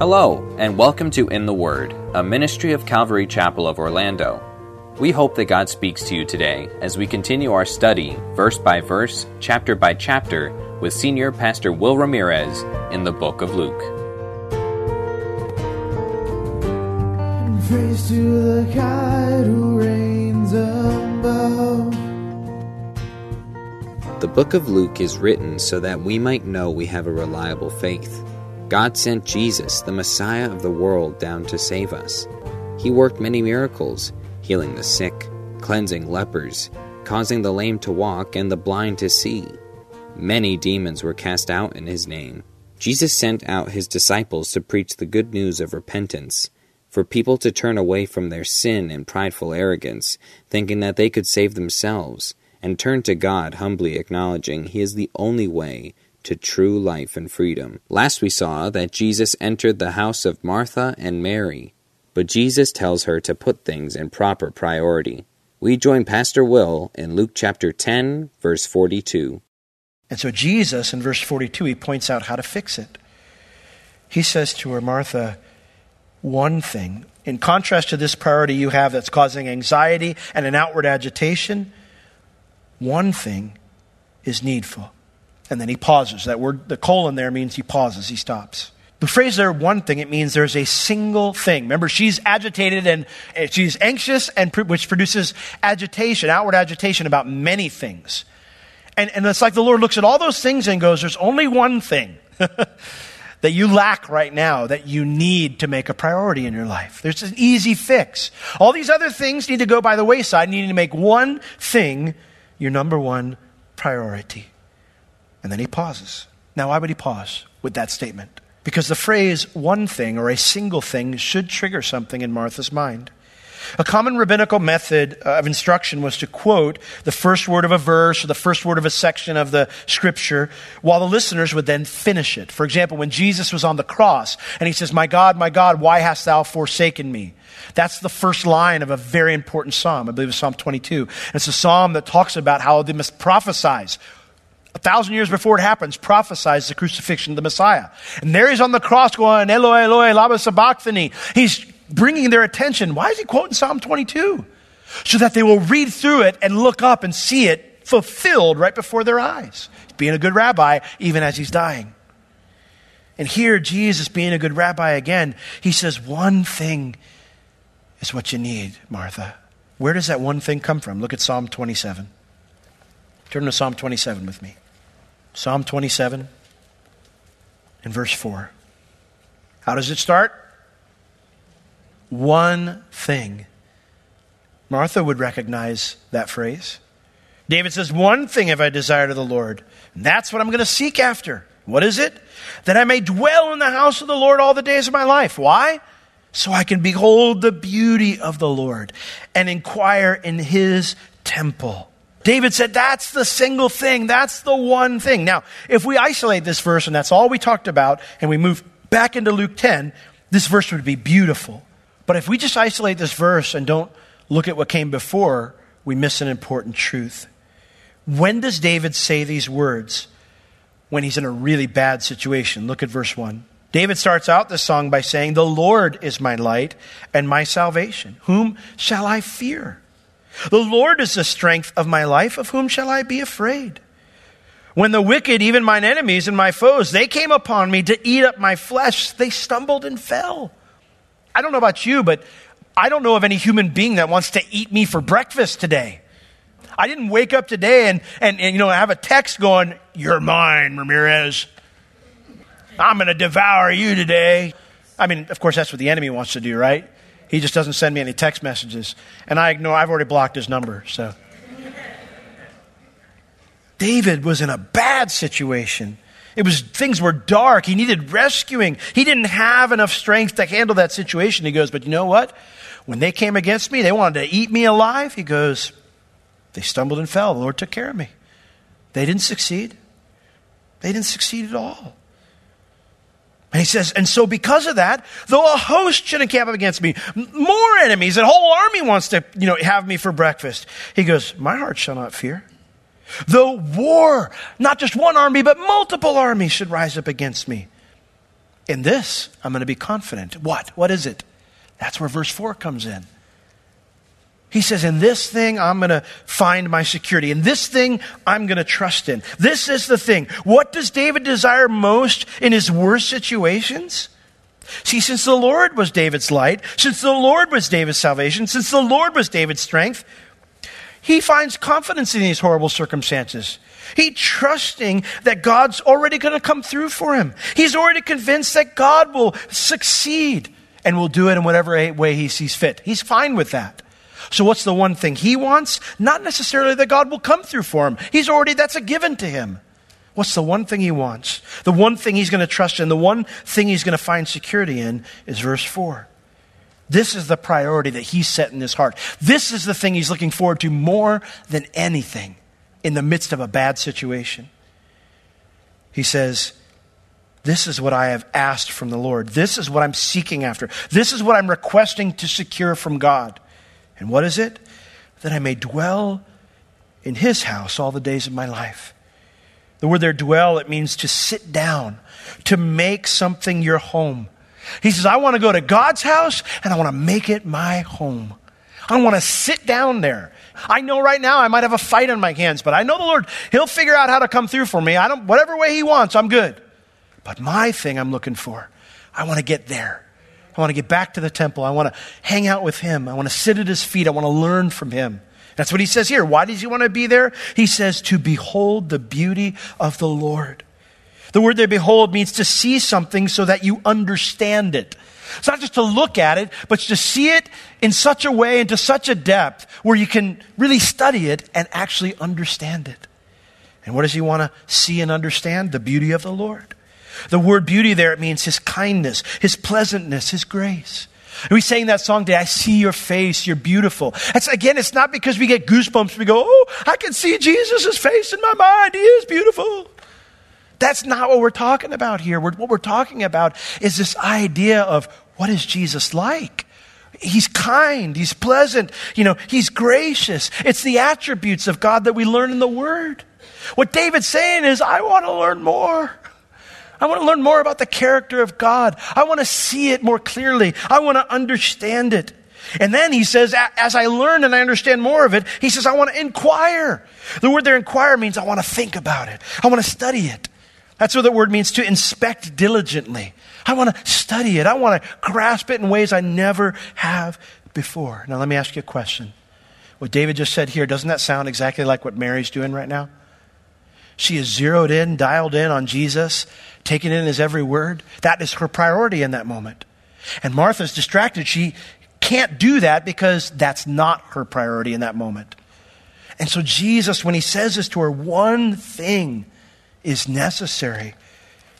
Hello, and welcome to In the Word, a ministry of Calvary Chapel of Orlando. We hope that God speaks to you today as we continue our study, verse by verse, chapter by chapter, with Senior Pastor Will Ramirez in the book of Luke. Praise to the God who reigns above. The book of Luke is written so that we might know we have a reliable faith. God sent Jesus, the Messiah of the world, down to save us. He worked many miracles, healing the sick, cleansing lepers, causing the lame to walk and the blind to see. Many demons were cast out in his name. Jesus sent out his disciples to preach the good news of repentance, for people to turn away from their sin and prideful arrogance, thinking that they could save themselves, and turn to God, humbly acknowledging He is the only way to true life and freedom. Last we saw that Jesus entered the house of Martha and Mary, but Jesus tells her to put things in proper priority. We join Pastor Will in Luke chapter 10, verse 42. And so Jesus, in verse 42, he points out how to fix it. He says to her, Martha, one thing, in contrast to this priority you have that's causing anxiety and an outward agitation, one thing is needful. And then he pauses. That word, the colon there means he pauses, he stops. The phrase there, one thing, it means there's a single thing. Remember, she's agitated and she's anxious, and which produces agitation, outward agitation about many things. And, and it's like the Lord looks at all those things and goes, There's only one thing that you lack right now that you need to make a priority in your life. There's an easy fix. All these other things need to go by the wayside. You need to make one thing your number one priority. And then he pauses. Now, why would he pause with that statement? Because the phrase one thing or a single thing should trigger something in Martha's mind. A common rabbinical method of instruction was to quote the first word of a verse or the first word of a section of the scripture while the listeners would then finish it. For example, when Jesus was on the cross and he says, My God, my God, why hast thou forsaken me? That's the first line of a very important psalm. I believe it's Psalm 22. And it's a psalm that talks about how they must prophesize a thousand years before it happens, prophesies the crucifixion of the Messiah. And there he's on the cross going, Eloi, Eloi, lama sabachthani. He's bringing their attention. Why is he quoting Psalm 22? So that they will read through it and look up and see it fulfilled right before their eyes. He's being a good rabbi even as he's dying. And here, Jesus, being a good rabbi again, he says, One thing is what you need, Martha. Where does that one thing come from? Look at Psalm 27. Turn to Psalm 27 with me. Psalm 27 in verse 4. How does it start? One thing. Martha would recognize that phrase. David says, One thing have I desired of the Lord, and that's what I'm going to seek after. What is it? That I may dwell in the house of the Lord all the days of my life. Why? So I can behold the beauty of the Lord and inquire in his temple. David said, That's the single thing. That's the one thing. Now, if we isolate this verse and that's all we talked about, and we move back into Luke 10, this verse would be beautiful. But if we just isolate this verse and don't look at what came before, we miss an important truth. When does David say these words? When he's in a really bad situation. Look at verse 1. David starts out this song by saying, The Lord is my light and my salvation. Whom shall I fear? The Lord is the strength of my life. Of whom shall I be afraid? When the wicked, even mine enemies and my foes, they came upon me to eat up my flesh, they stumbled and fell. I don't know about you, but I don't know of any human being that wants to eat me for breakfast today. I didn't wake up today and, and, and you know, have a text going, You're mine, Ramirez. I'm going to devour you today. I mean, of course, that's what the enemy wants to do, right? He just doesn't send me any text messages. And I ignore, I've already blocked his number, so. David was in a bad situation. It was things were dark. He needed rescuing. He didn't have enough strength to handle that situation. He goes, "But you know what? When they came against me, they wanted to eat me alive." He goes, "They stumbled and fell. The Lord took care of me. They didn't succeed. They didn't succeed at all." And he says, and so because of that, though a host should encamp up against me, more enemies, a whole army wants to, you know, have me for breakfast. He goes, my heart shall not fear. Though war, not just one army, but multiple armies should rise up against me. In this, I'm going to be confident. What? What is it? That's where verse 4 comes in. He says, In this thing, I'm going to find my security. In this thing, I'm going to trust in. This is the thing. What does David desire most in his worst situations? See, since the Lord was David's light, since the Lord was David's salvation, since the Lord was David's strength, he finds confidence in these horrible circumstances. He trusting that God's already going to come through for him. He's already convinced that God will succeed and will do it in whatever way he sees fit. He's fine with that. So what's the one thing he wants? Not necessarily that God will come through for him. He's already, that's a given to him. What's the one thing he wants? The one thing he's going to trust in, the one thing he's going to find security in is verse 4. This is the priority that he's set in his heart. This is the thing he's looking forward to more than anything in the midst of a bad situation. He says, This is what I have asked from the Lord. This is what I'm seeking after. This is what I'm requesting to secure from God. And what is it? That I may dwell in his house all the days of my life. The word there, dwell, it means to sit down, to make something your home. He says, I want to go to God's house and I want to make it my home. I want to sit down there. I know right now I might have a fight on my hands, but I know the Lord, He'll figure out how to come through for me. I don't, whatever way He wants, I'm good. But my thing I'm looking for, I want to get there. I want to get back to the temple. I want to hang out with him. I want to sit at his feet. I want to learn from him. That's what he says here. Why does he want to be there? He says to behold the beauty of the Lord. The word there, behold, means to see something so that you understand it. It's not just to look at it, but to see it in such a way and to such a depth where you can really study it and actually understand it. And what does he want to see and understand? The beauty of the Lord. The word beauty there, it means his kindness, his pleasantness, his grace. And we sang that song today, I see your face, you're beautiful. That's, again, it's not because we get goosebumps, we go, oh, I can see Jesus' face in my mind, he is beautiful. That's not what we're talking about here. We're, what we're talking about is this idea of what is Jesus like? He's kind, he's pleasant, you know, he's gracious. It's the attributes of God that we learn in the Word. What David's saying is, I want to learn more. I want to learn more about the character of God. I want to see it more clearly. I want to understand it. And then he says, as I learn and I understand more of it, he says, I want to inquire. The word there, inquire, means I want to think about it. I want to study it. That's what the word means to inspect diligently. I want to study it. I want to grasp it in ways I never have before. Now, let me ask you a question. What David just said here, doesn't that sound exactly like what Mary's doing right now? She is zeroed in, dialed in on Jesus, taking in his every word. That is her priority in that moment. And Martha's distracted. She can't do that because that's not her priority in that moment. And so Jesus, when he says this to her, one thing is necessary.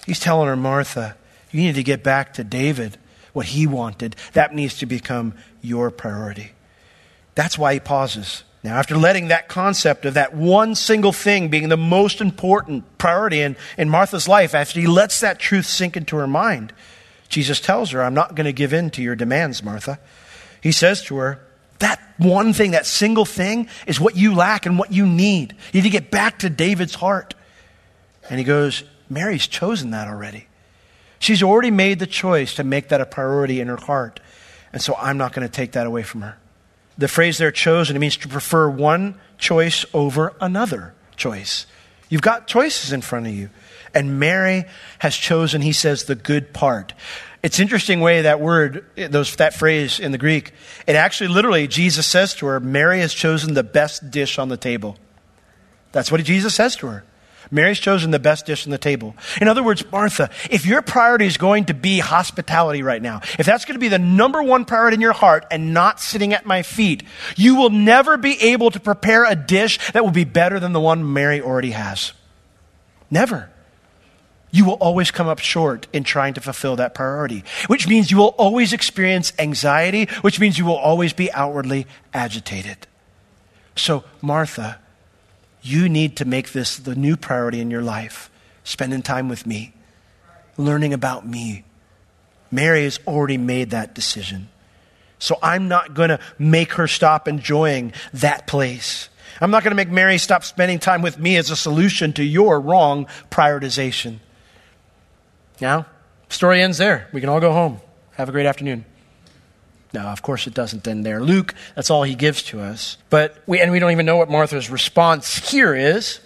He's telling her, Martha, you need to get back to David, what he wanted. That needs to become your priority. That's why he pauses. Now, after letting that concept of that one single thing being the most important priority in, in Martha's life, after he lets that truth sink into her mind, Jesus tells her, I'm not going to give in to your demands, Martha. He says to her, that one thing, that single thing, is what you lack and what you need. You need to get back to David's heart. And he goes, Mary's chosen that already. She's already made the choice to make that a priority in her heart. And so I'm not going to take that away from her the phrase there chosen, it means to prefer one choice over another choice. You've got choices in front of you. And Mary has chosen, he says, the good part. It's interesting way that word, those, that phrase in the Greek, it actually literally, Jesus says to her, Mary has chosen the best dish on the table. That's what Jesus says to her. Mary's chosen the best dish on the table. In other words, Martha, if your priority is going to be hospitality right now, if that's going to be the number one priority in your heart and not sitting at my feet, you will never be able to prepare a dish that will be better than the one Mary already has. Never. You will always come up short in trying to fulfill that priority, which means you will always experience anxiety, which means you will always be outwardly agitated. So, Martha, you need to make this the new priority in your life spending time with me, learning about me. Mary has already made that decision. So I'm not going to make her stop enjoying that place. I'm not going to make Mary stop spending time with me as a solution to your wrong prioritization. Now, story ends there. We can all go home. Have a great afternoon. No, of course it doesn't end there. Luke, that's all he gives to us. But we, and we don't even know what Martha's response here is,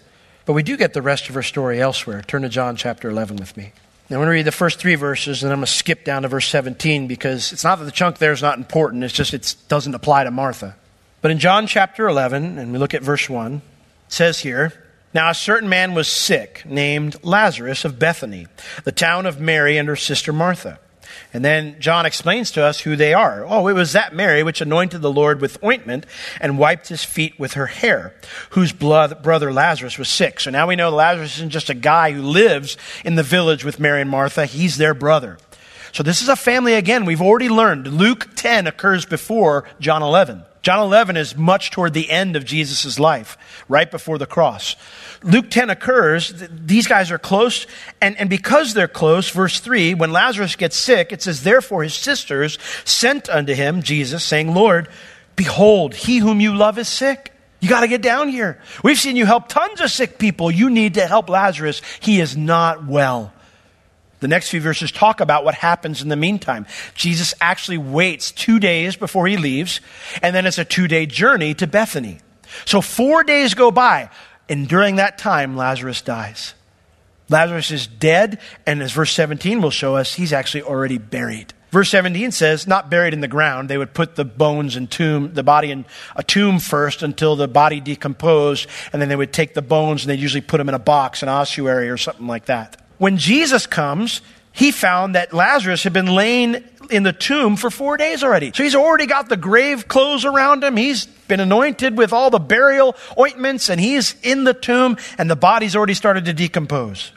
but we do get the rest of her story elsewhere. Turn to John chapter 11 with me. Now, I'm going to read the first three verses, and I'm going to skip down to verse 17 because it's not that the chunk there is not important, it's just it doesn't apply to Martha. But in John chapter 11, and we look at verse 1, it says here, Now a certain man was sick, named Lazarus of Bethany, the town of Mary and her sister Martha. And then John explains to us who they are. Oh, it was that Mary which anointed the Lord with ointment and wiped his feet with her hair, whose blood, brother Lazarus was sick. So now we know Lazarus isn't just a guy who lives in the village with Mary and Martha, he's their brother. So this is a family again. We've already learned Luke 10 occurs before John 11. John 11 is much toward the end of Jesus' life, right before the cross. Luke 10 occurs, these guys are close, and, and because they're close, verse 3, when Lazarus gets sick, it says, Therefore his sisters sent unto him, Jesus, saying, Lord, behold, he whom you love is sick. You got to get down here. We've seen you help tons of sick people. You need to help Lazarus. He is not well. The next few verses talk about what happens in the meantime. Jesus actually waits two days before he leaves, and then it's a two day journey to Bethany. So four days go by, and during that time, Lazarus dies. Lazarus is dead, and as verse 17 will show us, he's actually already buried. Verse 17 says, not buried in the ground. They would put the bones and tomb, the body in a tomb first until the body decomposed, and then they would take the bones and they'd usually put them in a box, an ossuary or something like that. When Jesus comes, he found that Lazarus had been laying in the tomb for four days already. So he's already got the grave clothes around him. He's been anointed with all the burial ointments, and he's in the tomb, and the body's already started to decompose.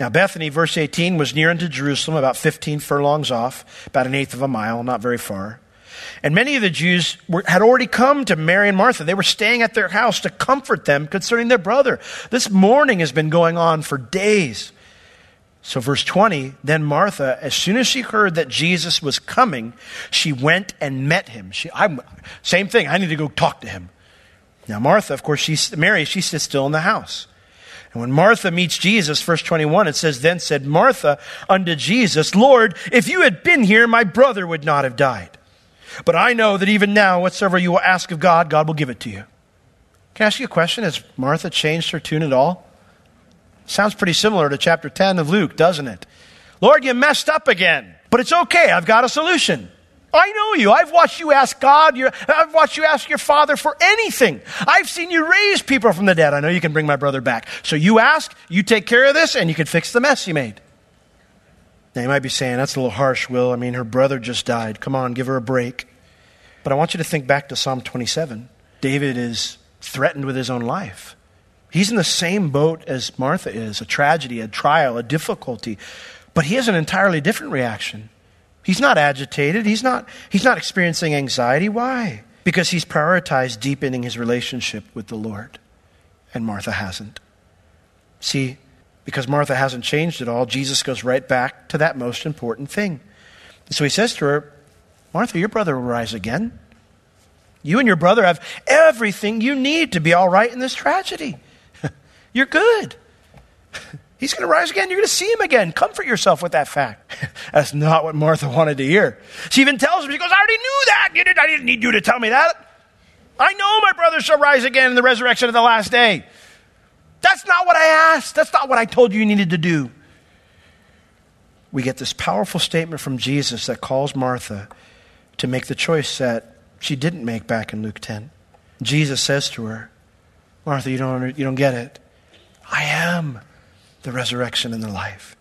Now, Bethany, verse 18, was near unto Jerusalem, about 15 furlongs off, about an eighth of a mile, not very far. And many of the Jews were, had already come to Mary and Martha. They were staying at their house to comfort them concerning their brother. This mourning has been going on for days. So, verse 20, then Martha, as soon as she heard that Jesus was coming, she went and met him. She, I'm, same thing, I need to go talk to him. Now, Martha, of course, she's, Mary, she sits still in the house. And when Martha meets Jesus, verse 21, it says, Then said Martha unto Jesus, Lord, if you had been here, my brother would not have died. But I know that even now, whatsoever you will ask of God, God will give it to you. Can I ask you a question? Has Martha changed her tune at all? Sounds pretty similar to chapter 10 of Luke, doesn't it? Lord, you messed up again, but it's okay. I've got a solution. I know you. I've watched you ask God. I've watched you ask your father for anything. I've seen you raise people from the dead. I know you can bring my brother back. So you ask, you take care of this, and you can fix the mess you made. Now you might be saying, that's a little harsh, Will. I mean, her brother just died. Come on, give her a break. But I want you to think back to Psalm 27. David is threatened with his own life. He's in the same boat as Martha is a tragedy, a trial, a difficulty. But he has an entirely different reaction. He's not agitated, he's not, he's not experiencing anxiety. Why? Because he's prioritized deepening his relationship with the Lord, and Martha hasn't. See, because Martha hasn't changed at all, Jesus goes right back to that most important thing. So he says to her, Martha, your brother will rise again. You and your brother have everything you need to be all right in this tragedy. You're good. He's going to rise again. You're going to see him again. Comfort yourself with that fact. That's not what Martha wanted to hear. She even tells him, she goes, I already knew that. You did, I didn't need you to tell me that. I know my brother shall rise again in the resurrection of the last day. That's not what I asked. That's not what I told you you needed to do. We get this powerful statement from Jesus that calls Martha to make the choice that she didn't make back in Luke 10. Jesus says to her, Martha, you don't, you don't get it. I am the resurrection and the life.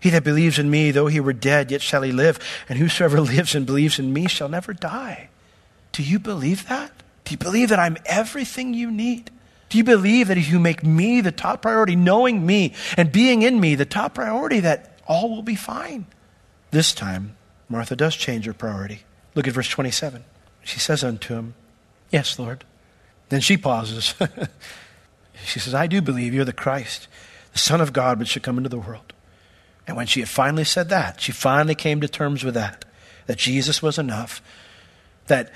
He that believes in me, though he were dead, yet shall he live. And whosoever lives and believes in me shall never die. Do you believe that? Do you believe that I'm everything you need? Do you believe that if you make me the top priority, knowing me and being in me the top priority, that all will be fine? This time, Martha does change her priority. Look at verse 27. She says unto him, Yes, Lord. Then she pauses. she says, I do believe you're the Christ, the Son of God, which should come into the world. And when she had finally said that, she finally came to terms with that, that Jesus was enough, that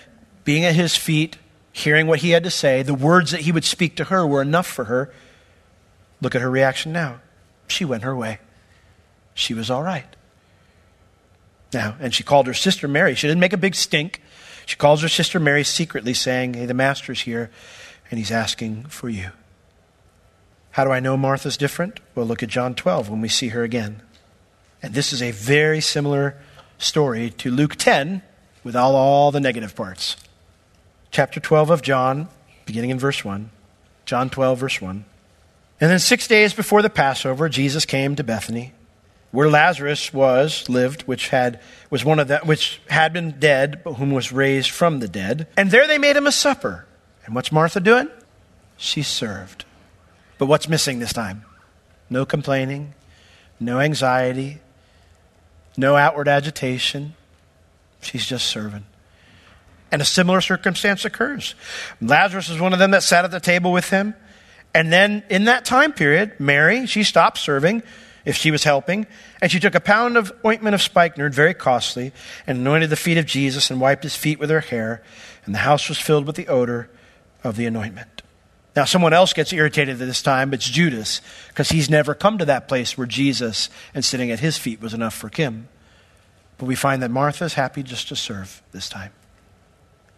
being at his feet, hearing what he had to say, the words that he would speak to her were enough for her. Look at her reaction now. She went her way. She was all right. Now, and she called her sister Mary. She didn't make a big stink. She calls her sister Mary secretly, saying, Hey, the master's here, and he's asking for you. How do I know Martha's different? Well, look at John 12 when we see her again. And this is a very similar story to Luke 10 with all, all the negative parts. Chapter 12 of John, beginning in verse 1. John 12, verse 1. And then six days before the Passover, Jesus came to Bethany where Lazarus was lived, which had was one of that which had been dead, but whom was raised from the dead. And there they made him a supper. And what's Martha doing? She served. But what's missing this time? No complaining, no anxiety, no outward agitation. She's just serving. And a similar circumstance occurs. Lazarus is one of them that sat at the table with him. And then in that time period, Mary, she stopped serving if she was helping. And she took a pound of ointment of spikenard, very costly, and anointed the feet of Jesus and wiped his feet with her hair. And the house was filled with the odor of the anointment. Now, someone else gets irritated at this time. It's Judas, because he's never come to that place where Jesus and sitting at his feet was enough for him. But we find that Martha's happy just to serve this time.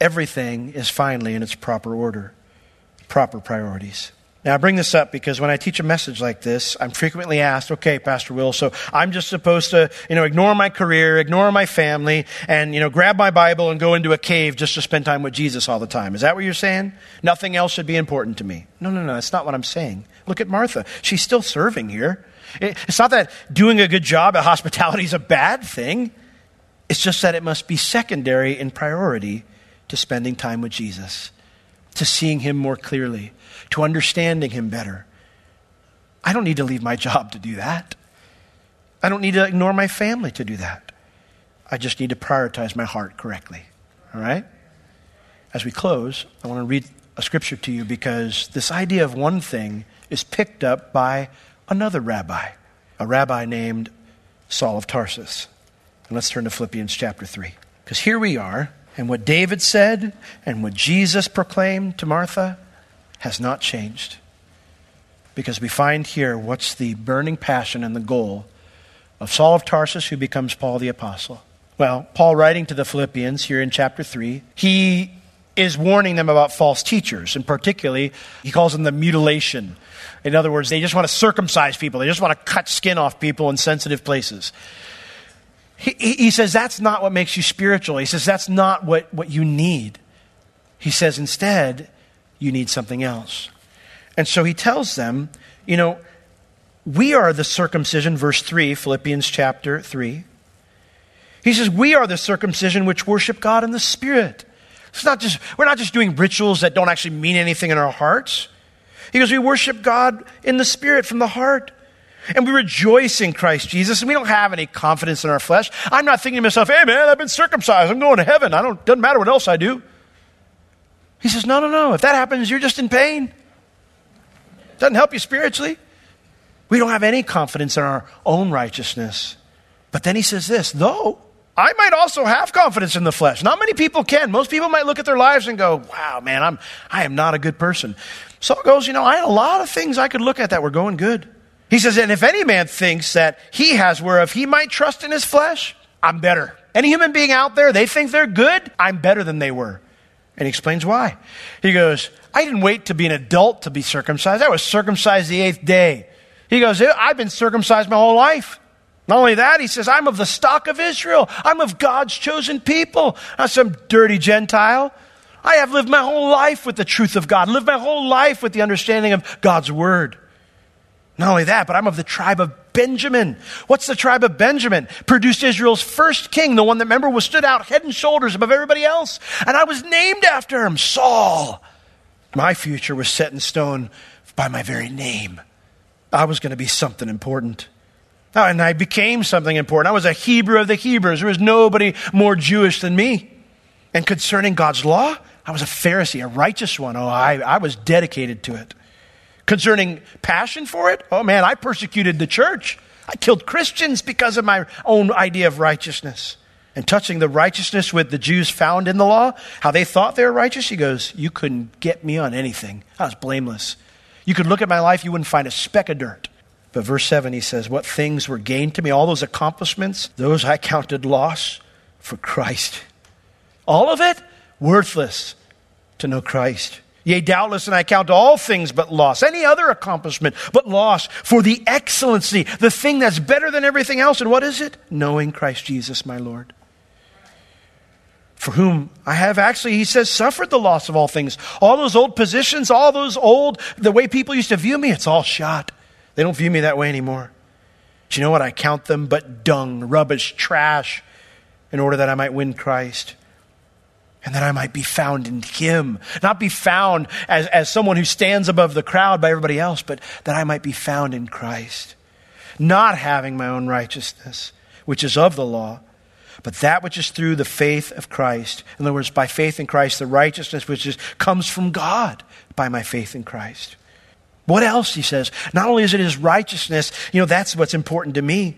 Everything is finally in its proper order, proper priorities. Now, I bring this up because when I teach a message like this, I'm frequently asked, okay, Pastor Will, so I'm just supposed to, you know, ignore my career, ignore my family, and, you know, grab my Bible and go into a cave just to spend time with Jesus all the time. Is that what you're saying? Nothing else should be important to me. No, no, no, that's not what I'm saying. Look at Martha. She's still serving here. It's not that doing a good job at hospitality is a bad thing. It's just that it must be secondary in priority to spending time with Jesus, to seeing him more clearly to understanding Him better. I don't need to leave my job to do that. I don't need to ignore my family to do that. I just need to prioritize my heart correctly. All right? As we close, I want to read a scripture to you because this idea of one thing is picked up by another rabbi, a rabbi named Saul of Tarsus. And let's turn to Philippians chapter 3. Because here we are, and what David said and what Jesus proclaimed to Martha has not changed. Because we find here what's the burning passion and the goal of Saul of Tarsus, who becomes Paul the Apostle. Well, Paul, writing to the Philippians here in chapter 3, he is warning them about false teachers. And particularly, he calls them the mutilation. In other words, they just want to circumcise people, they just want to cut skin off people in sensitive places. He, he says that's not what makes you spiritual. He says that's not what, what you need. He says instead, you need something else. And so he tells them, you know, we are the circumcision, verse 3, Philippians chapter 3. He says, We are the circumcision which worship God in the Spirit. It's not just, we're not just doing rituals that don't actually mean anything in our hearts. He goes, We worship God in the Spirit from the heart. And we rejoice in Christ Jesus, and we don't have any confidence in our flesh. I'm not thinking to myself, hey man, I've been circumcised. I'm going to heaven. I don't, doesn't matter what else I do. He says, No, no, no. If that happens, you're just in pain. Doesn't help you spiritually. We don't have any confidence in our own righteousness. But then he says this, though I might also have confidence in the flesh. Not many people can. Most people might look at their lives and go, wow, man, I'm, I am not a good person. Saul goes, you know, I had a lot of things I could look at that were going good. He says, and if any man thinks that he has whereof he might trust in his flesh, I'm better. Any human being out there, they think they're good, I'm better than they were. And he explains why. He goes, I didn't wait to be an adult to be circumcised. I was circumcised the eighth day. He goes, I've been circumcised my whole life. Not only that, he says, I'm of the stock of Israel. I'm of God's chosen people, not some dirty Gentile. I have lived my whole life with the truth of God, lived my whole life with the understanding of God's word. Not only that, but I'm of the tribe of Benjamin. What's the tribe of Benjamin? Produced Israel's first king, the one that, remember, was stood out head and shoulders above everybody else. And I was named after him, Saul. My future was set in stone by my very name. I was going to be something important. Oh, and I became something important. I was a Hebrew of the Hebrews. There was nobody more Jewish than me. And concerning God's law, I was a Pharisee, a righteous one. Oh, I, I was dedicated to it. Concerning passion for it, oh man, I persecuted the church. I killed Christians because of my own idea of righteousness. And touching the righteousness with the Jews found in the law, how they thought they were righteous, he goes, You couldn't get me on anything. I was blameless. You could look at my life, you wouldn't find a speck of dirt. But verse 7, he says, What things were gained to me, all those accomplishments, those I counted loss for Christ. All of it worthless to know Christ. Yea, doubtless, and I count all things but loss, any other accomplishment but loss for the excellency, the thing that's better than everything else. And what is it? Knowing Christ Jesus, my Lord. For whom I have actually, he says, suffered the loss of all things. All those old positions, all those old, the way people used to view me, it's all shot. They don't view me that way anymore. Do you know what? I count them but dung, rubbish, trash, in order that I might win Christ and that I might be found in him. Not be found as, as someone who stands above the crowd by everybody else, but that I might be found in Christ. Not having my own righteousness, which is of the law, but that which is through the faith of Christ. In other words, by faith in Christ, the righteousness which is, comes from God by my faith in Christ. What else, he says? Not only is it his righteousness, you know, that's what's important to me,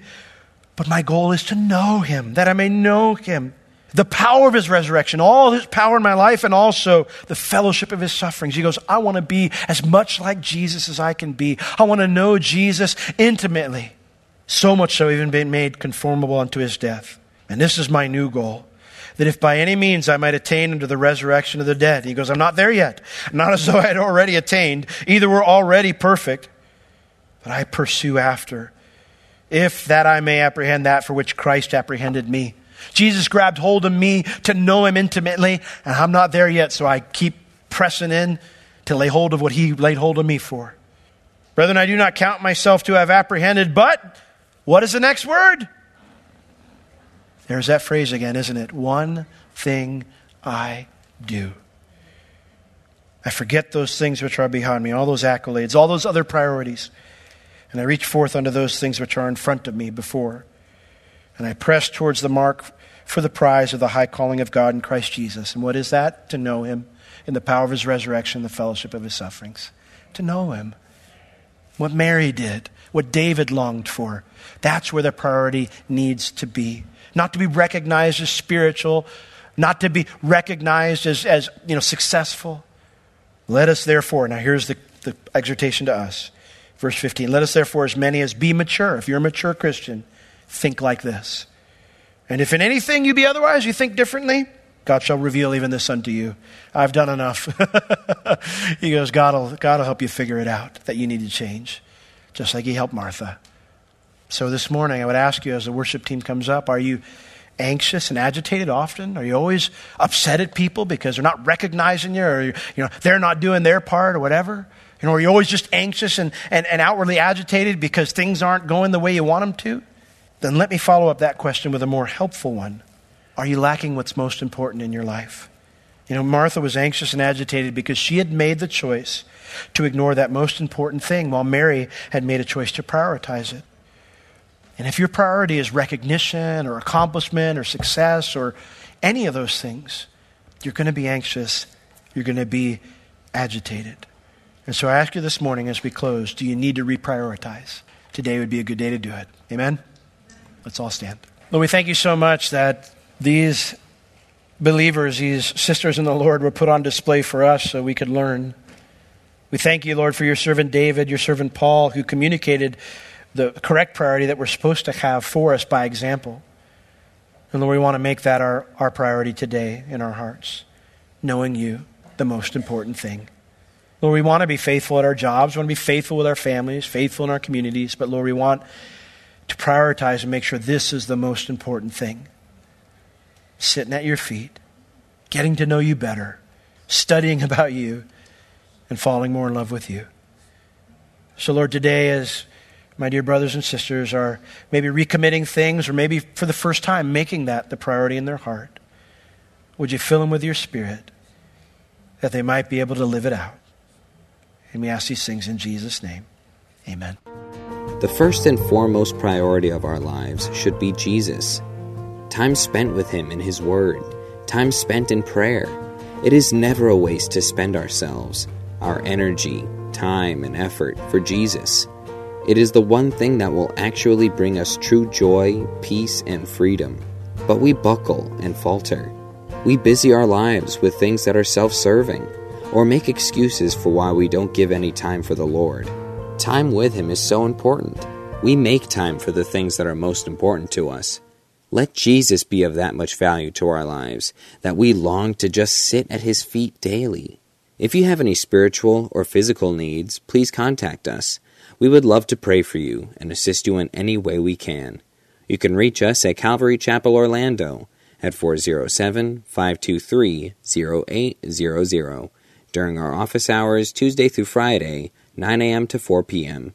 but my goal is to know him, that I may know him the power of his resurrection, all his power in my life, and also the fellowship of his sufferings. He goes, I want to be as much like Jesus as I can be. I want to know Jesus intimately. So much so, even being made conformable unto his death. And this is my new goal. That if by any means I might attain unto the resurrection of the dead. He goes, I'm not there yet. Not as though I had already attained. Either we're already perfect, but I pursue after. If that I may apprehend that for which Christ apprehended me. Jesus grabbed hold of me to know him intimately, and I'm not there yet, so I keep pressing in to lay hold of what he laid hold of me for. Brethren, I do not count myself to have apprehended, but what is the next word? There's that phrase again, isn't it? One thing I do. I forget those things which are behind me, all those accolades, all those other priorities, and I reach forth unto those things which are in front of me before. And I press towards the mark for the prize of the high calling of God in Christ Jesus. And what is that? To know Him in the power of His resurrection, the fellowship of His sufferings. To know Him. What Mary did, what David longed for. That's where the priority needs to be. Not to be recognized as spiritual, not to be recognized as, as you know, successful. Let us therefore, now here's the, the exhortation to us. Verse 15, let us therefore, as many as be mature, if you're a mature Christian, think like this and if in anything you be otherwise, you think differently, God shall reveal even this unto you. I've done enough. he goes, God will, God will help you figure it out that you need to change, just like He helped Martha. So this morning, I would ask you as the worship team comes up, are you anxious and agitated often? Are you always upset at people because they're not recognizing you or you know, they're not doing their part or whatever? You know, are you always just anxious and, and, and outwardly agitated because things aren't going the way you want them to? Then let me follow up that question with a more helpful one. Are you lacking what's most important in your life? You know, Martha was anxious and agitated because she had made the choice to ignore that most important thing, while Mary had made a choice to prioritize it. And if your priority is recognition or accomplishment or success or any of those things, you're going to be anxious. You're going to be agitated. And so I ask you this morning as we close do you need to reprioritize? Today would be a good day to do it. Amen? Let's all stand. Lord, we thank you so much that these believers, these sisters in the Lord, were put on display for us so we could learn. We thank you, Lord, for your servant David, your servant Paul, who communicated the correct priority that we're supposed to have for us by example. And Lord, we want to make that our, our priority today in our hearts, knowing you, the most important thing. Lord, we want to be faithful at our jobs, we want to be faithful with our families, faithful in our communities, but Lord, we want to prioritize and make sure this is the most important thing. Sitting at your feet, getting to know you better, studying about you, and falling more in love with you. So, Lord, today, as my dear brothers and sisters are maybe recommitting things or maybe for the first time making that the priority in their heart, would you fill them with your spirit that they might be able to live it out? And we ask these things in Jesus' name. Amen. The first and foremost priority of our lives should be Jesus. Time spent with Him in His Word, time spent in prayer. It is never a waste to spend ourselves, our energy, time, and effort for Jesus. It is the one thing that will actually bring us true joy, peace, and freedom. But we buckle and falter. We busy our lives with things that are self serving, or make excuses for why we don't give any time for the Lord. Time with Him is so important. We make time for the things that are most important to us. Let Jesus be of that much value to our lives that we long to just sit at His feet daily. If you have any spiritual or physical needs, please contact us. We would love to pray for you and assist you in any way we can. You can reach us at Calvary Chapel Orlando at 407 523 0800 during our office hours Tuesday through Friday, 9 a.m. to 4 p.m.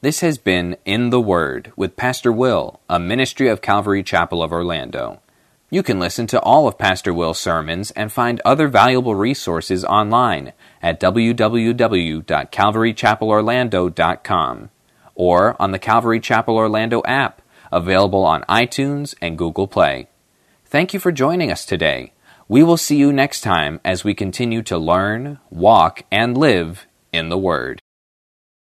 This has been In the Word with Pastor Will, a ministry of Calvary Chapel of Orlando. You can listen to all of Pastor Will's sermons and find other valuable resources online at www.calvarychapelorlando.com or on the Calvary Chapel Orlando app, available on iTunes and Google Play. Thank you for joining us today. We will see you next time as we continue to learn, walk, and live in the Word.